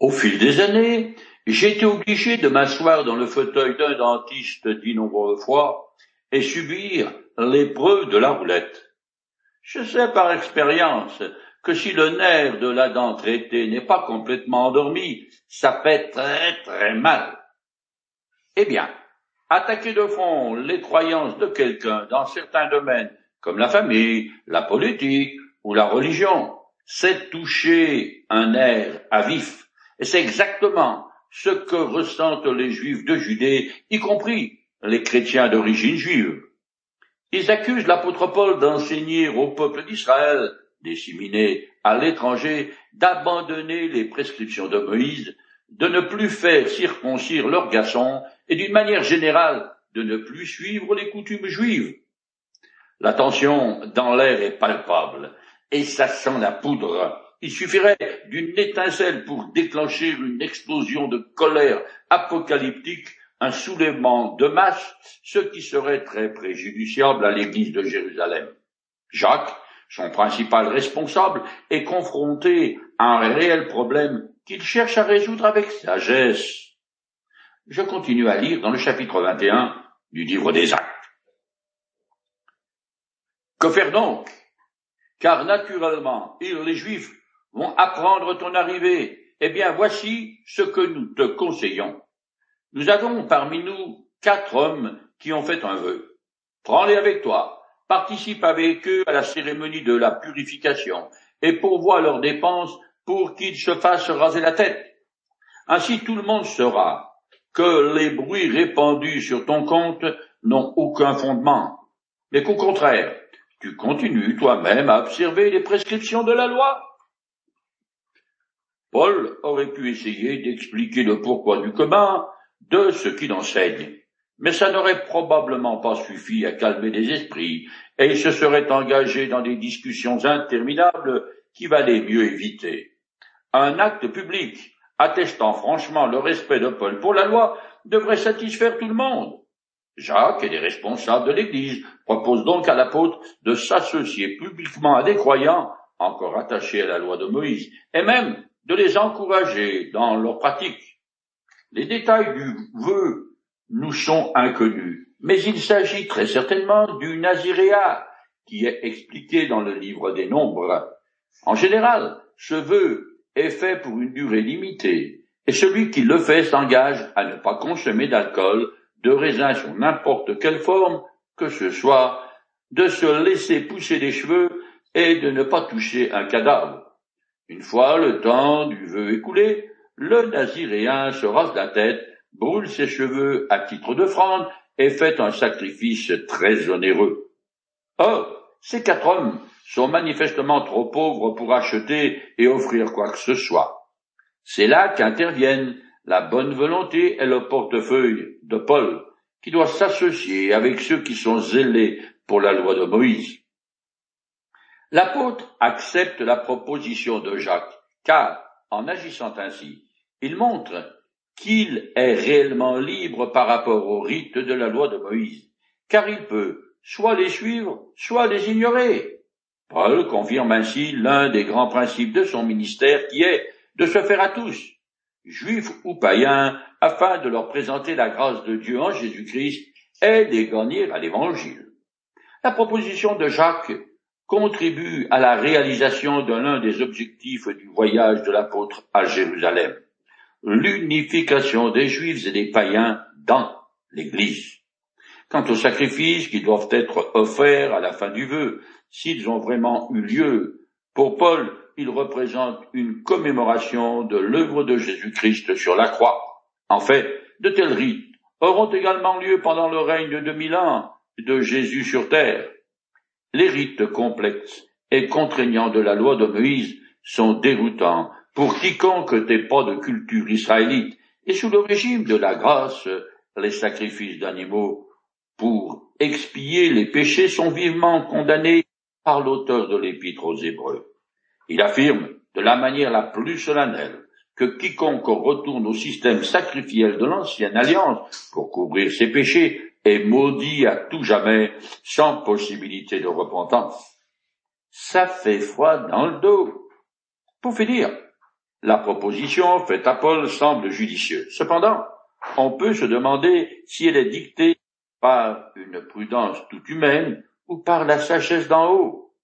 Au fil des années, j'ai été obligé de m'asseoir dans le fauteuil d'un dentiste d'innombrables fois et subir l'épreuve de la roulette. Je sais par expérience que si le nerf de la dent traitée n'est pas complètement endormi, ça fait très très mal. Eh bien, attaquer de front les croyances de quelqu'un dans certains domaines, comme la famille, la politique ou la religion, c'est toucher un nerf à vif. Et c'est exactement ce que ressentent les juifs de Judée, y compris les chrétiens d'origine juive. Ils accusent l'apôtre Paul d'enseigner au peuple d'Israël, disséminé à l'étranger, d'abandonner les prescriptions de Moïse, de ne plus faire circoncire leurs garçons et d'une manière générale de ne plus suivre les coutumes juives. La tension dans l'air est palpable et ça sent la poudre. Il suffirait d'une étincelle pour déclencher une explosion de colère apocalyptique, un soulèvement de masse, ce qui serait très préjudiciable à l'église de Jérusalem. Jacques, son principal responsable, est confronté à un réel problème qu'il cherche à résoudre avec sagesse. Je continue à lire dans le chapitre 21 du livre des Actes. Que faire donc? Car naturellement, ils, les Juifs, vont apprendre ton arrivée. Eh bien, voici ce que nous te conseillons. Nous avons parmi nous quatre hommes qui ont fait un vœu. Prends-les avec toi, participe avec eux à la cérémonie de la purification, et pourvois leurs dépenses pour qu'ils se fassent raser la tête. Ainsi tout le monde saura que les bruits répandus sur ton compte n'ont aucun fondement, mais qu'au contraire, tu continues toi-même à observer les prescriptions de la loi. Paul aurait pu essayer d'expliquer le pourquoi du commun de ce qu'il enseigne, mais ça n'aurait probablement pas suffi à calmer les esprits, et il se serait engagé dans des discussions interminables qui valait mieux éviter. Un acte public attestant franchement le respect de Paul pour la loi, devrait satisfaire tout le monde. Jacques et les responsables de l'Église proposent donc à l'apôtre de s'associer publiquement à des croyants encore attachés à la loi de Moïse, et même de les encourager dans leur pratique. Les détails du vœu nous sont inconnus, mais il s'agit très certainement du Naziréa, qui est expliqué dans le livre des Nombres. En général, ce vœu est fait pour une durée limitée, et celui qui le fait s'engage à ne pas consommer d'alcool, de raisin sous n'importe quelle forme que ce soit, de se laisser pousser les cheveux et de ne pas toucher un cadavre. Une fois le temps du vœu écoulé, le naziréen se rase la tête, brûle ses cheveux à titre d'offrande et fait un sacrifice très onéreux. Or, ces quatre hommes sont manifestement trop pauvres pour acheter et offrir quoi que ce soit. C'est là qu'interviennent la bonne volonté et le portefeuille de Paul, qui doit s'associer avec ceux qui sont zélés pour la loi de Moïse. L'apôtre accepte la proposition de Jacques, car, en agissant ainsi, il montre qu'il est réellement libre par rapport au rite de la loi de Moïse, car il peut soit les suivre, soit les ignorer. Paul confirme ainsi l'un des grands principes de son ministère qui est de se faire à tous, juifs ou païens, afin de leur présenter la grâce de Dieu en Jésus-Christ et les gagner à l'évangile. La proposition de Jacques contribue à la réalisation de l'un des objectifs du voyage de l'apôtre à Jérusalem, l'unification des juifs et des païens dans l'Église. Quant aux sacrifices qui doivent être offerts à la fin du vœu, s'ils ont vraiment eu lieu. Pour Paul, ils représentent une commémoration de l'œuvre de Jésus-Christ sur la croix. En fait, de tels rites auront également lieu pendant le règne de mille ans de Jésus sur terre. Les rites complexes et contraignants de la loi de Moïse sont déroutants pour quiconque n'ait pas de culture israélite et sous le régime de la grâce, les sacrifices d'animaux pour expier les péchés sont vivement condamnés par l'auteur de l'épître aux Hébreux. Il affirme de la manière la plus solennelle que quiconque retourne au système sacrifiel de l'ancienne alliance pour couvrir ses péchés est maudit à tout jamais sans possibilité de repentance. Ça fait froid dans le dos. Pour finir, La proposition faite à Paul semble judicieuse. Cependant, on peut se demander si elle est dictée par une prudence toute humaine ou par la sagesse d'en haut.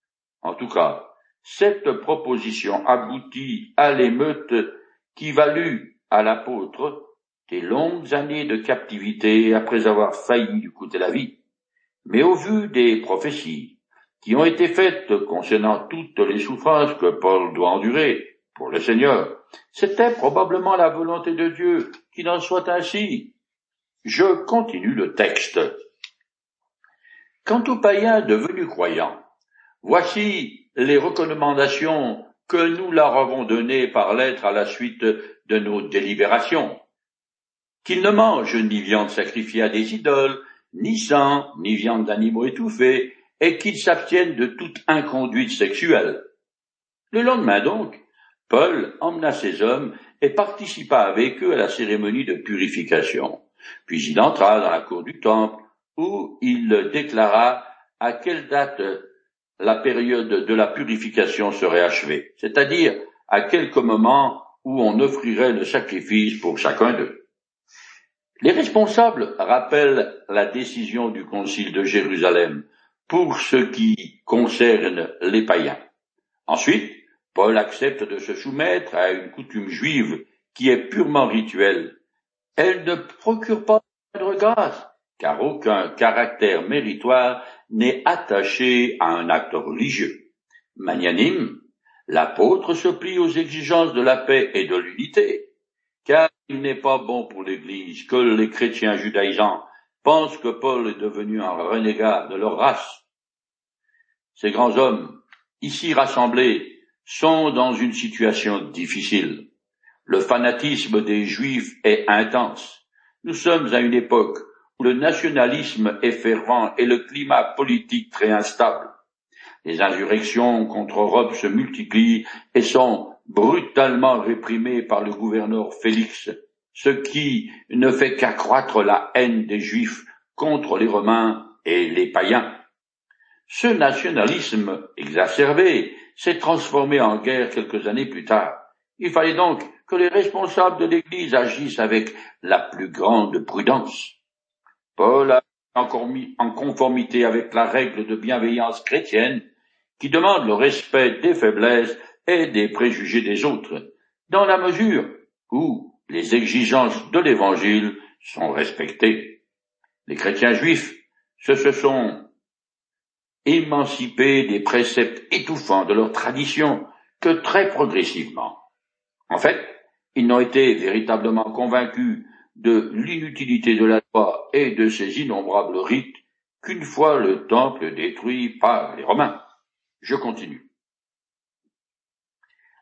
En tout cas, cette proposition aboutit à l'émeute qui valut à l'apôtre des longues années de captivité après avoir failli lui coûter la vie. Mais au vu des prophéties qui ont été faites concernant toutes les souffrances que Paul doit endurer pour le Seigneur, c'était probablement la volonté de Dieu qu'il en soit ainsi. Je continue le texte. Quant aux païens devenus croyants, voici les recommandations que nous leur avons données par lettre à la suite de nos délibérations qu'ils ne mangent ni viande sacrifiée à des idoles, ni sang, ni viande d'animaux étouffés, et qu'ils s'abstiennent de toute inconduite sexuelle. Le lendemain donc, Paul emmena ses hommes et participa avec eux à la cérémonie de purification. Puis il entra dans la cour du temple, où il déclara à quelle date la période de la purification serait achevée, c'est-à-dire à quelque moment où on offrirait le sacrifice pour chacun d'eux. Les responsables rappellent la décision du Concile de Jérusalem pour ce qui concerne les païens. Ensuite, Paul accepte de se soumettre à une coutume juive qui est purement rituelle. Elle ne procure pas de grâce, car aucun caractère méritoire n'est attaché à un acte religieux. Magnanime, l'apôtre se plie aux exigences de la paix et de l'unité, car il n'est pas bon pour l'Église que les chrétiens judaïsants pensent que Paul est devenu un renégat de leur race. Ces grands hommes, ici rassemblés, sont dans une situation difficile. Le fanatisme des Juifs est intense. Nous sommes à une époque le nationalisme est fervent et le climat politique très instable. Les insurrections contre Europe se multiplient et sont brutalement réprimées par le gouverneur Félix, ce qui ne fait qu'accroître la haine des Juifs contre les Romains et les païens. Ce nationalisme exacerbé s'est transformé en guerre quelques années plus tard. Il fallait donc que les responsables de l'Église agissent avec la plus grande prudence. Paul a encore mis en conformité avec la règle de bienveillance chrétienne qui demande le respect des faiblesses et des préjugés des autres, dans la mesure où les exigences de l'Évangile sont respectées. Les chrétiens juifs se, sont émancipés des préceptes étouffants de leur tradition que très progressivement. En fait, ils n'ont été véritablement convaincus de l'inutilité de la loi et de ses innombrables rites qu'une fois le temple détruit par les Romains. Je continue.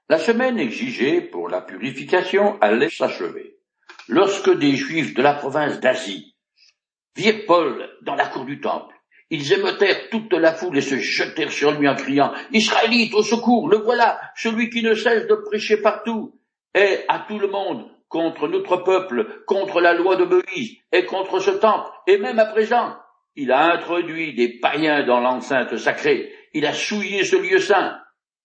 La semaine exigée pour la purification allait s'achever, lorsque des Juifs de la province d'Asie virent Paul dans la cour du temple. Ils émeutèrent toute la foule et se jetèrent sur lui en criant Israélites, au secours, le voilà, celui qui ne cesse de prêcher partout, et à tout le monde contre notre peuple, contre la loi de Moïse, et contre ce temple, et même à présent, il a introduit des païens dans l'enceinte sacrée, il a souillé ce lieu saint.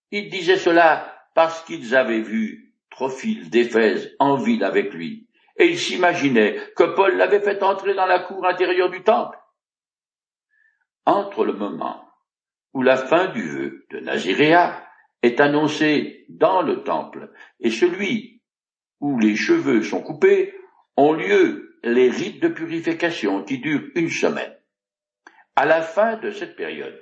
Il disait cela parce qu'ils avaient vu Trophile d'Éphèse en ville avec lui, et ils s'imaginaient que Paul l'avait fait entrer dans la cour intérieure du temple. Entre le moment où la fin du vœu de Naziréa est annoncée dans le temple et celui où les cheveux sont coupés, ont lieu les rites de purification qui durent une semaine. À la fin de cette période,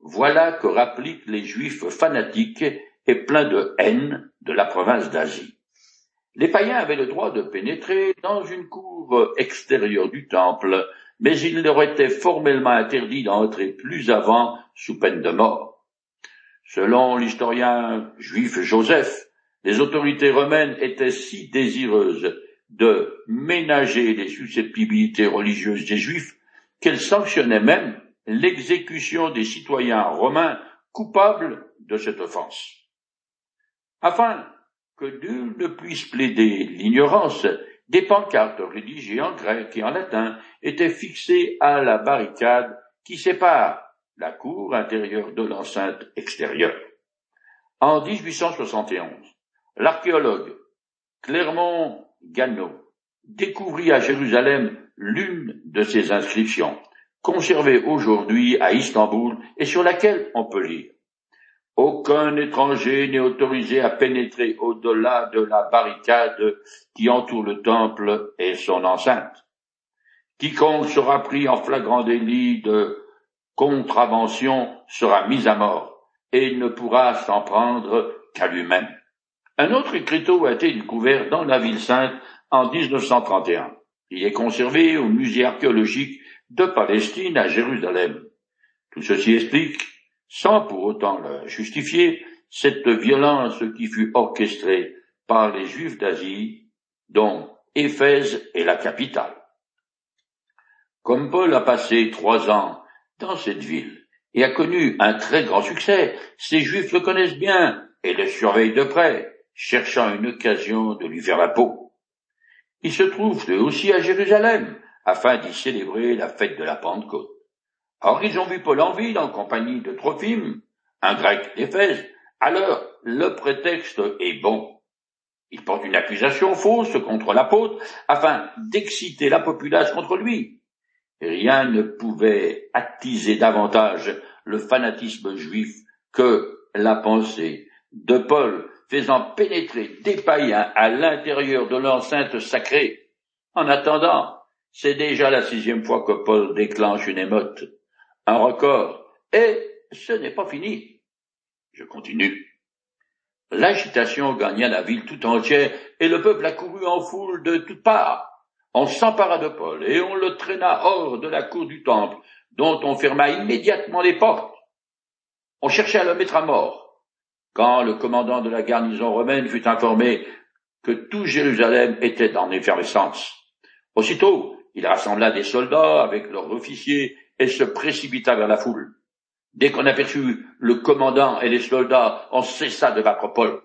voilà que rappliquent les juifs fanatiques et pleins de haine de la province d'Asie. Les païens avaient le droit de pénétrer dans une cour extérieure du temple, mais il leur était formellement interdit d'entrer plus avant sous peine de mort. Selon l'historien juif Joseph, les autorités romaines étaient si désireuses de ménager les susceptibilités religieuses des juifs qu'elles sanctionnaient même l'exécution des citoyens romains coupables de cette offense. Afin que nul ne puisse plaider l'ignorance, des pancartes rédigées en grec et en latin étaient fixées à la barricade qui sépare la cour intérieure de l'enceinte extérieure. En 1871, L'archéologue Clermont Gannot découvrit à Jérusalem l'une de ces inscriptions, conservée aujourd'hui à Istanbul et sur laquelle on peut lire aucun étranger n'est autorisé à pénétrer au-delà de la barricade qui entoure le temple et son enceinte. Quiconque sera pris en flagrant délit de contravention sera mis à mort, et ne pourra s'en prendre qu'à lui-même. Un autre écriteau a été découvert dans la ville sainte en 1931. Il est conservé au musée archéologique de Palestine à Jérusalem. Tout ceci explique sans pour autant la justifier, cette violence qui fut orchestrée par les Juifs d'Asie, dont Éphèse est la capitale. Comme Paul a passé trois ans dans cette ville et a connu un très grand succès, ces Juifs le connaissent bien et le surveillent de près, cherchant une occasion de lui faire la peau. Ils se trouvent eux aussi à Jérusalem, afin d'y célébrer la fête de la Pentecôte. Or ils ont vu Paul en ville en compagnie de Trophime, un grec d'Éphèse. Alors le prétexte est bon. Il porte une accusation fausse contre l'apôtre afin d'exciter la populace contre lui. Rien ne pouvait attiser davantage le fanatisme juif que la pensée de Paul faisant pénétrer des païens à l'intérieur de l'enceinte sacrée. En attendant, c'est déjà la sixième fois que Paul déclenche une émote un record. Et ce n'est pas fini. Je continue. L'agitation gagna la ville tout entière et le peuple accourut en foule de toutes parts. On s'empara de Paul et on le traîna hors de la cour du temple, dont on ferma immédiatement les portes. On cherchait à le mettre à mort. Quand le commandant de la garnison romaine fut informé que tout Jérusalem était en effervescence. Aussitôt, il rassembla des soldats avec leurs officiers et se précipita vers la foule. Dès qu'on aperçut le commandant et les soldats, on cessa de battre Paul.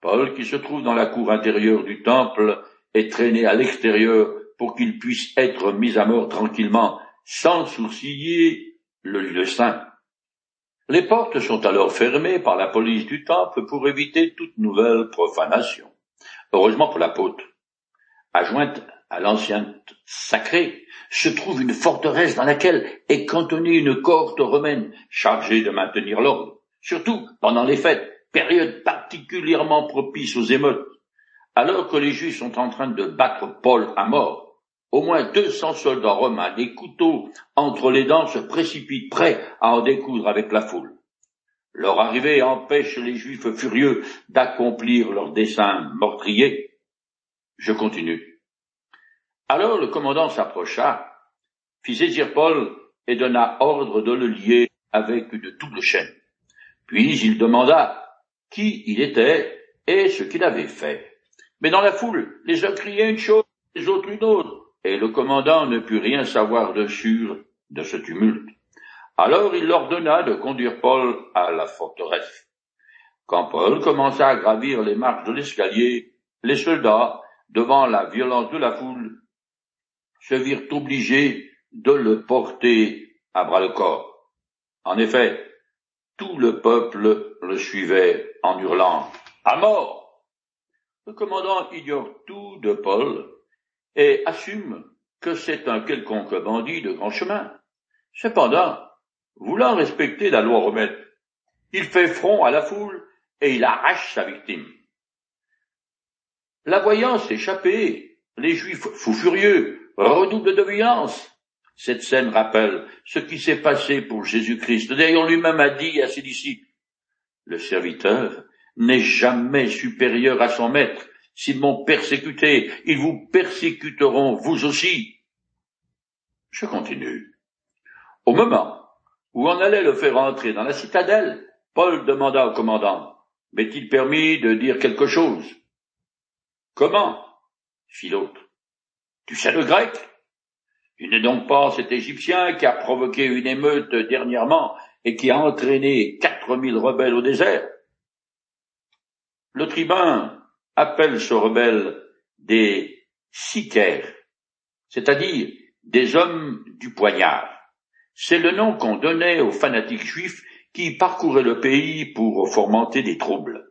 Paul, qui se trouve dans la cour intérieure du temple, est traîné à l'extérieur pour qu'il puisse être mis à mort tranquillement, sans sourciller le lieu saint. Les portes sont alors fermées par la police du temple pour éviter toute nouvelle profanation. Heureusement pour l'apôtre. Adjointe à l'ancienne sacrée, se trouve une forteresse dans laquelle est cantonnée une cohorte romaine chargée de maintenir l'ordre, surtout pendant les fêtes, période particulièrement propice aux émeutes. Alors que les Juifs sont en train de battre Paul à mort, au moins deux cents soldats romains, des couteaux entre les dents, se précipitent prêts à en découdre avec la foule. Leur arrivée empêche les Juifs furieux d'accomplir leur dessein meurtrier. Je continue. Alors le commandant s'approcha, fit saisir Paul et donna ordre de le lier avec une double chaîne. Puis il demanda qui il était et ce qu'il avait fait. Mais dans la foule, les uns criaient une chose, les autres une autre, et le commandant ne put rien savoir de sûr de ce tumulte. Alors il ordonna de conduire Paul à la forteresse. Quand Paul commença à gravir les marches de l'escalier, les soldats, devant la violence de la foule, se virent obligés de le porter à bras le corps. En effet, tout le peuple le suivait en hurlant À mort. Le commandant ignore tout de Paul et assume que c'est un quelconque bandit de grand chemin. Cependant, voulant respecter la loi romaine, il fait front à la foule et il arrache sa victime. La voyant s'échapper, les Juifs fous furieux redouble de violence. Cette scène rappelle ce qui s'est passé pour Jésus-Christ. D'ailleurs, lui-même a dit à ses disciples, le serviteur n'est jamais supérieur à son maître. S'ils m'ont persécuté, ils vous persécuteront vous aussi. Je continue. Au moment où on allait le faire entrer dans la citadelle, Paul demanda au commandant, m'est-il permis de dire quelque chose? Comment? fit l'autre. Tu sais le grec? Tu n'es donc pas cet Égyptien qui a provoqué une émeute dernièrement et qui a entraîné quatre mille rebelles au désert Le tribun appelle ce rebelle des sicaires, c'est-à-dire des hommes du poignard. C'est le nom qu'on donnait aux fanatiques juifs qui parcouraient le pays pour fomenter des troubles.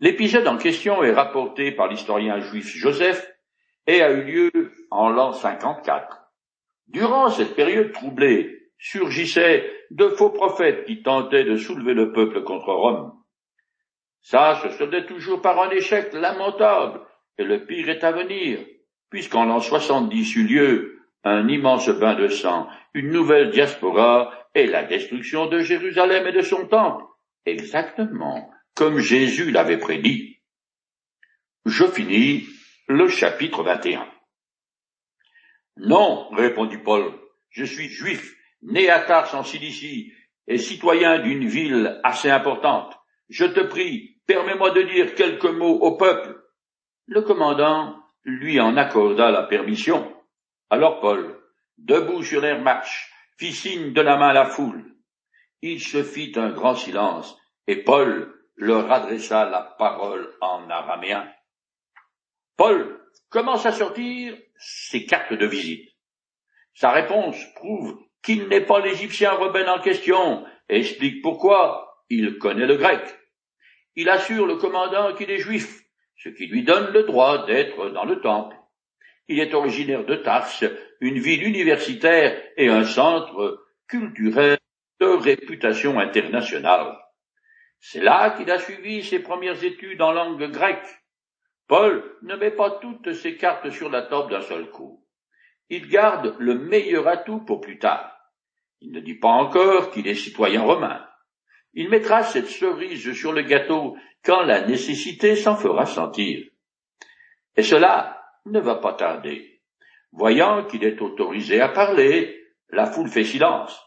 L'épisode en question est rapporté par l'historien juif Joseph et a eu lieu en l'an 54. Durant cette période troublée, surgissaient de faux prophètes qui tentaient de soulever le peuple contre Rome. Ça se soldait toujours par un échec lamentable, et le pire est à venir, puisqu'en l'an 70 eut lieu un immense bain de sang, une nouvelle diaspora et la destruction de Jérusalem et de son temple, exactement comme Jésus l'avait prédit. Je finis le chapitre 21. Non, répondit Paul, je suis juif, né à Tars en Cilicie, et citoyen d'une ville assez importante. Je te prie, permets-moi de dire quelques mots au peuple. Le commandant lui en accorda la permission. Alors Paul, debout sur l'air marche, fit signe de la main à la foule. Il se fit un grand silence, et Paul leur adressa la parole en araméen. Paul commence à sortir? Ses cartes de visite. Sa réponse prouve qu'il n'est pas l'Égyptien rebelle en question et explique pourquoi il connaît le grec. Il assure le commandant qu'il est juif, ce qui lui donne le droit d'être dans le temple. Il est originaire de Tars, une ville universitaire et un centre culturel de réputation internationale. C'est là qu'il a suivi ses premières études en langue grecque. Paul ne met pas toutes ses cartes sur la table d'un seul coup. Il garde le meilleur atout pour plus tard. Il ne dit pas encore qu'il est citoyen romain. Il mettra cette cerise sur le gâteau quand la nécessité s'en fera sentir. Et cela ne va pas tarder. Voyant qu'il est autorisé à parler, la foule fait silence.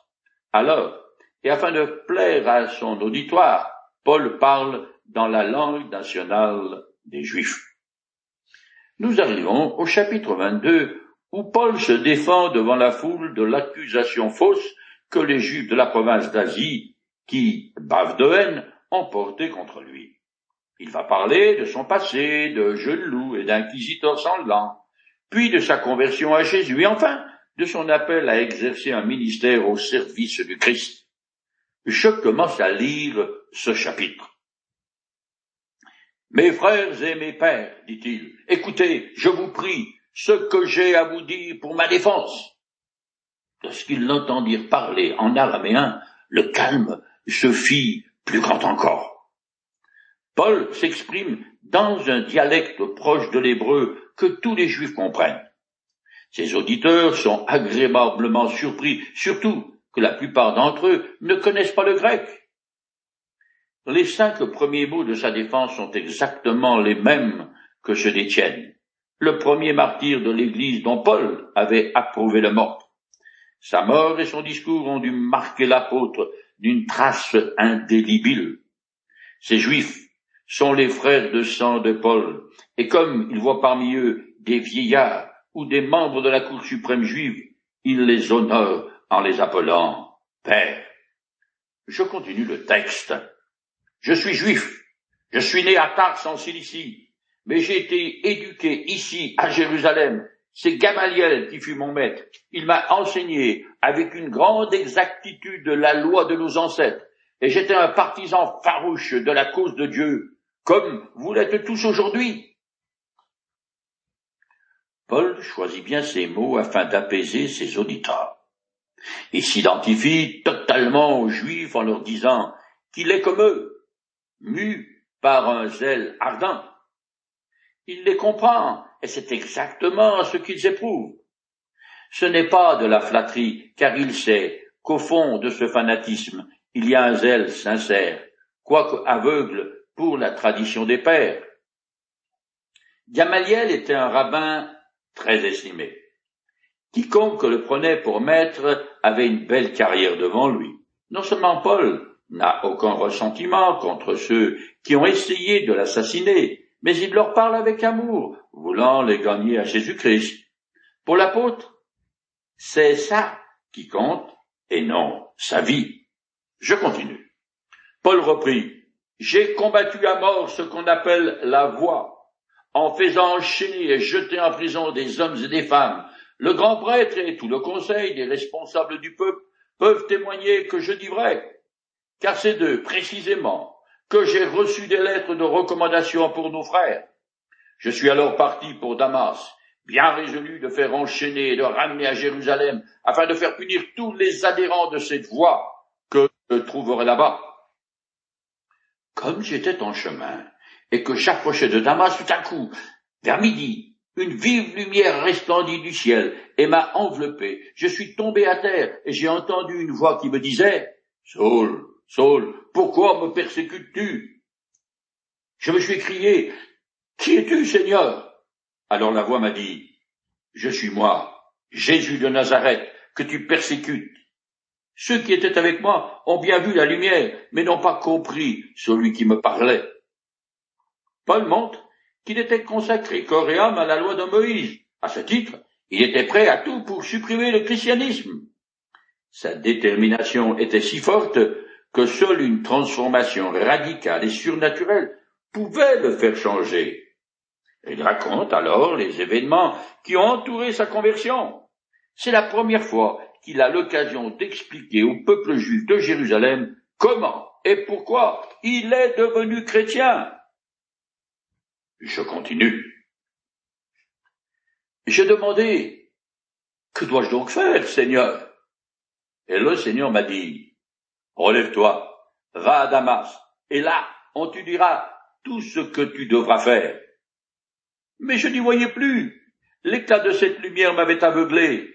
Alors, et afin de plaire à son auditoire, Paul parle dans la langue nationale des Juifs. Nous arrivons au chapitre 22 où Paul se défend devant la foule de l'accusation fausse que les Juifs de la province d'Asie, qui, bavent de haine, ont portée contre lui. Il va parler de son passé de jeune loup et d'inquisiteur sanglant, puis de sa conversion à Jésus et enfin de son appel à exercer un ministère au service du Christ. Je commence à lire ce chapitre. Mes frères et mes pères, dit-il, écoutez, je vous prie, ce que j'ai à vous dire pour ma défense. Lorsqu'ils l'entendirent parler en araméen, le calme se fit plus grand encore. Paul s'exprime dans un dialecte proche de l'hébreu que tous les juifs comprennent. Ses auditeurs sont agréablement surpris, surtout que la plupart d'entre eux ne connaissent pas le grec. Les cinq premiers mots de sa défense sont exactement les mêmes que ceux d'Étienne, le premier martyr de l'Église dont Paul avait approuvé le mort. Sa mort et son discours ont dû marquer l'apôtre d'une trace indélébile. Ces Juifs sont les frères de sang de Paul, et comme il voit parmi eux des vieillards ou des membres de la Cour suprême juive, il les honore en les appelant Père. Je continue le texte. Je suis juif. Je suis né à Tars en Cilicie. Mais j'ai été éduqué ici, à Jérusalem. C'est Gamaliel qui fut mon maître. Il m'a enseigné avec une grande exactitude la loi de nos ancêtres. Et j'étais un partisan farouche de la cause de Dieu, comme vous l'êtes tous aujourd'hui. Paul choisit bien ces mots afin d'apaiser ses auditeurs. Il s'identifie totalement aux Juifs en leur disant qu'il est comme eux, mu par un zèle ardent. Il les comprend, et c'est exactement ce qu'ils éprouvent. Ce n'est pas de la flatterie, car il sait qu'au fond de ce fanatisme, il y a un zèle sincère, quoique aveugle pour la tradition des pères. Gamaliel était un rabbin très estimé. Quiconque le prenait pour maître avait une belle carrière devant lui. Non seulement Paul, n'a aucun ressentiment contre ceux qui ont essayé de l'assassiner, mais il leur parle avec amour, voulant les gagner à Jésus-Christ. Pour l'apôtre, c'est ça qui compte et non sa vie. Je continue. Paul reprit, J'ai combattu à mort ce qu'on appelle la voie, en faisant enchaîner et jeter en prison des hommes et des femmes. Le grand prêtre et tout le conseil des responsables du peuple peuvent témoigner que je dis vrai car c'est d'eux, précisément, que j'ai reçu des lettres de recommandation pour nos frères. Je suis alors parti pour Damas, bien résolu de faire enchaîner et de ramener à Jérusalem, afin de faire punir tous les adhérents de cette voie que je trouverai là-bas. Comme j'étais en chemin, et que j'approchais de Damas tout à coup, vers midi, une vive lumière resplendit du ciel et m'a enveloppé. Je suis tombé à terre et j'ai entendu une voix qui me disait, Saul, Saul, pourquoi me persécutes-tu? Je me suis crié, Qui es-tu, Seigneur? Alors la voix m'a dit, Je suis moi, Jésus de Nazareth, que tu persécutes. Ceux qui étaient avec moi ont bien vu la lumière, mais n'ont pas compris celui qui me parlait. Paul montre qu'il était consacré corps et âme à la loi de Moïse. À ce titre, il était prêt à tout pour supprimer le christianisme. Sa détermination était si forte que seule une transformation radicale et surnaturelle pouvait le faire changer. Il raconte alors les événements qui ont entouré sa conversion. C'est la première fois qu'il a l'occasion d'expliquer au peuple juif de Jérusalem comment et pourquoi il est devenu chrétien. Je continue. J'ai demandé, que dois-je donc faire, Seigneur? Et le Seigneur m'a dit, relève-toi, va à Damas, et là, on te dira tout ce que tu devras faire. Mais je n'y voyais plus. L'éclat de cette lumière m'avait aveuglé.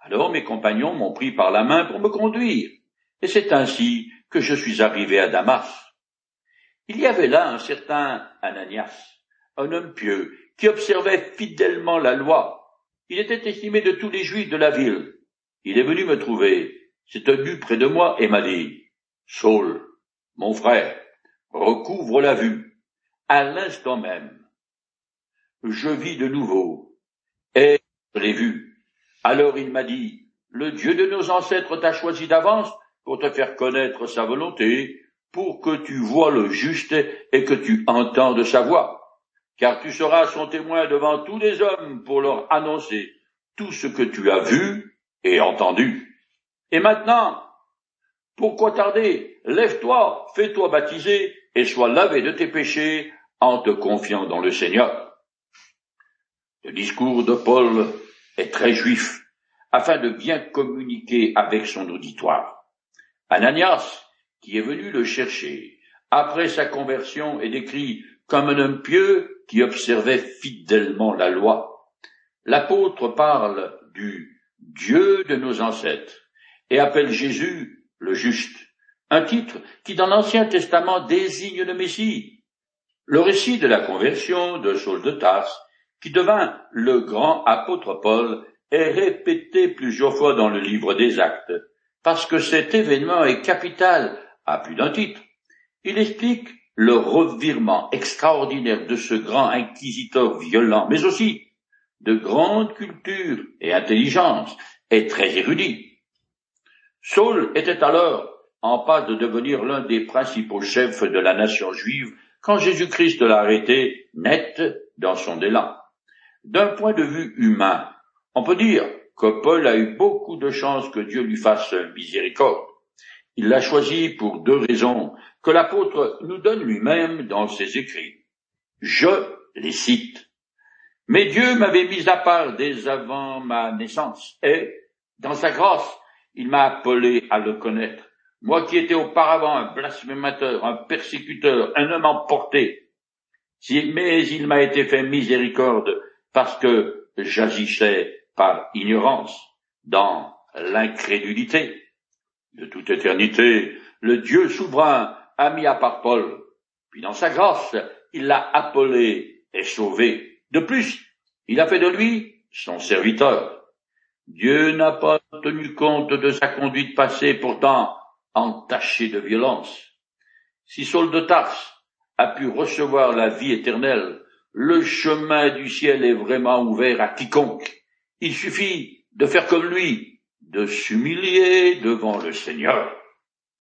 Alors mes compagnons m'ont pris par la main pour me conduire. Et c'est ainsi que je suis arrivé à Damas. Il y avait là un certain Ananias, un homme pieux, qui observait fidèlement la loi. Il était estimé de tous les juifs de la ville. Il est venu me trouver, s'est tenu près de moi et m'a dit, Saul, mon frère, recouvre la vue. À l'instant même, je vis de nouveau, et je l'ai vu. Alors il m'a dit, le Dieu de nos ancêtres t'a choisi d'avance pour te faire connaître sa volonté, pour que tu vois le juste et que tu entendes sa voix car tu seras son témoin devant tous les hommes pour leur annoncer tout ce que tu as vu et entendu. Et maintenant, pourquoi tarder? Lève-toi, fais-toi baptiser et sois lavé de tes péchés en te confiant dans le Seigneur. Le discours de Paul est très juif afin de bien communiquer avec son auditoire. Ananias, qui est venu le chercher après sa conversion, est décrit comme un homme pieux qui observait fidèlement la loi. L'apôtre parle du Dieu de nos ancêtres et appelle Jésus le juste, un titre qui dans l'Ancien Testament désigne le Messie. Le récit de la conversion de Saul de Tarse, qui devint le grand apôtre Paul, est répété plusieurs fois dans le livre des Actes, parce que cet événement est capital à plus d'un titre. Il explique le revirement extraordinaire de ce grand inquisiteur violent, mais aussi de grande culture et intelligence, est très érudit. Saul était alors en passe de devenir l'un des principaux chefs de la nation juive quand Jésus-Christ l'a arrêté net dans son élan. D'un point de vue humain, on peut dire que Paul a eu beaucoup de chance que Dieu lui fasse miséricorde. Il l'a choisi pour deux raisons que l'apôtre nous donne lui-même dans ses écrits. Je les cite. Mais Dieu m'avait mis à part dès avant ma naissance, et, dans sa grâce, il m'a appelé à le connaître. Moi qui étais auparavant un blasphémateur, un persécuteur, un homme emporté. Mais il m'a été fait miséricorde parce que j'agissais par ignorance, dans l'incrédulité de toute éternité, le Dieu souverain a mis à part Paul. Puis dans sa grâce, il l'a appelé et sauvé. De plus, il a fait de lui son serviteur. Dieu n'a pas tenu compte de sa conduite passée, pourtant entachée de violence. Si Saul de Tarse a pu recevoir la vie éternelle, le chemin du ciel est vraiment ouvert à quiconque. Il suffit de faire comme lui, de s'humilier devant le Seigneur.